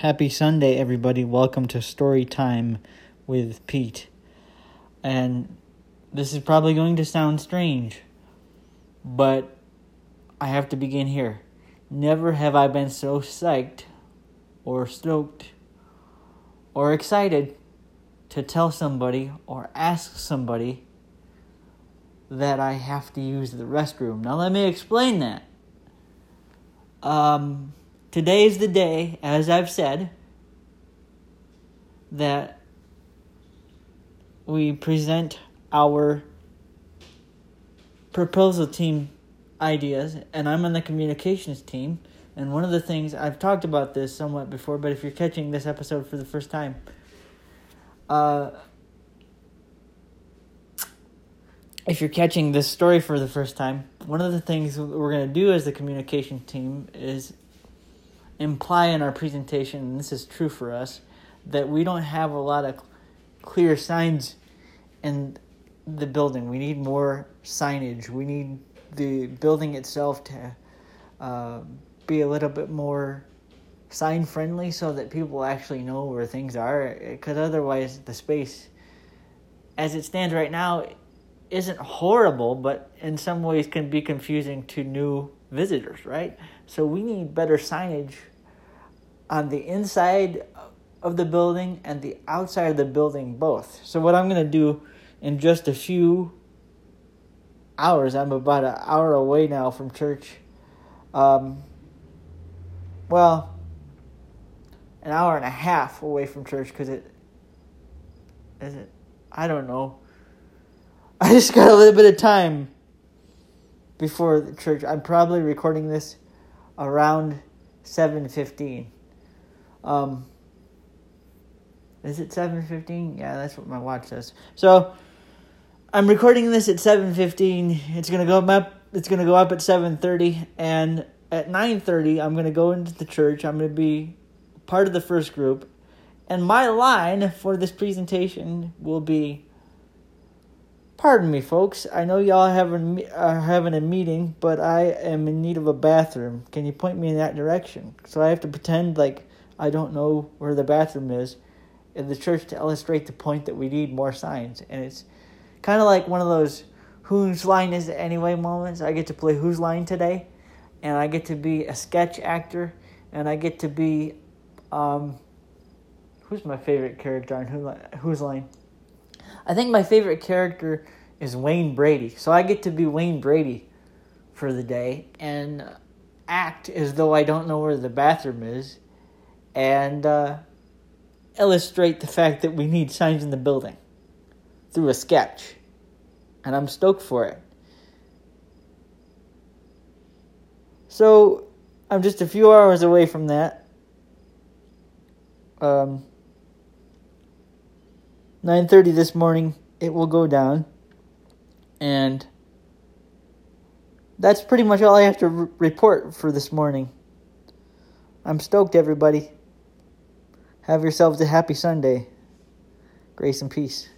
Happy Sunday, everybody. Welcome to Story Time with Pete. And this is probably going to sound strange, but I have to begin here. Never have I been so psyched or stoked or excited to tell somebody or ask somebody that I have to use the restroom. Now, let me explain that. Um, today is the day, as I've said, that we present our proposal team ideas, and I'm on the communications team. And one of the things I've talked about this somewhat before, but if you're catching this episode for the first time, uh, if you're catching this story for the first time, one of the things we're going to do as the communication team is imply in our presentation, and this is true for us, that we don't have a lot of clear signs in the building. We need more signage. We need the building itself to uh, be a little bit more sign friendly so that people actually know where things are. Because otherwise, the space, as it stands right now, isn't horrible, but in some ways can be confusing to new visitors, right? So we need better signage on the inside of the building and the outside of the building both. So what I'm going to do in just a few hours, I'm about an hour away now from church. Um, well, an hour and a half away from church because it is it. I don't know I just got a little bit of time before the church. I'm probably recording this around 7:15. Um Is it 7:15? Yeah, that's what my watch says. So I'm recording this at 7:15. It's going to go up it's going to go up at 7:30 and at 9:30 I'm going to go into the church. I'm going to be part of the first group. And my line for this presentation will be Pardon me, folks. I know y'all having are having a meeting, but I am in need of a bathroom. Can you point me in that direction? So I have to pretend like I don't know where the bathroom is in the church to illustrate the point that we need more signs. And it's kind of like one of those whose line is it anyway moments. I get to play whose line today, and I get to be a sketch actor, and I get to be um, who's my favorite character on who, whose line? I think my favorite character is Wayne Brady. So I get to be Wayne Brady for the day and act as though I don't know where the bathroom is and uh, illustrate the fact that we need signs in the building through a sketch. And I'm stoked for it. So I'm just a few hours away from that. Um, 9:30 this morning it will go down and that's pretty much all I have to r- report for this morning. I'm stoked everybody. Have yourselves a happy Sunday. Grace and peace.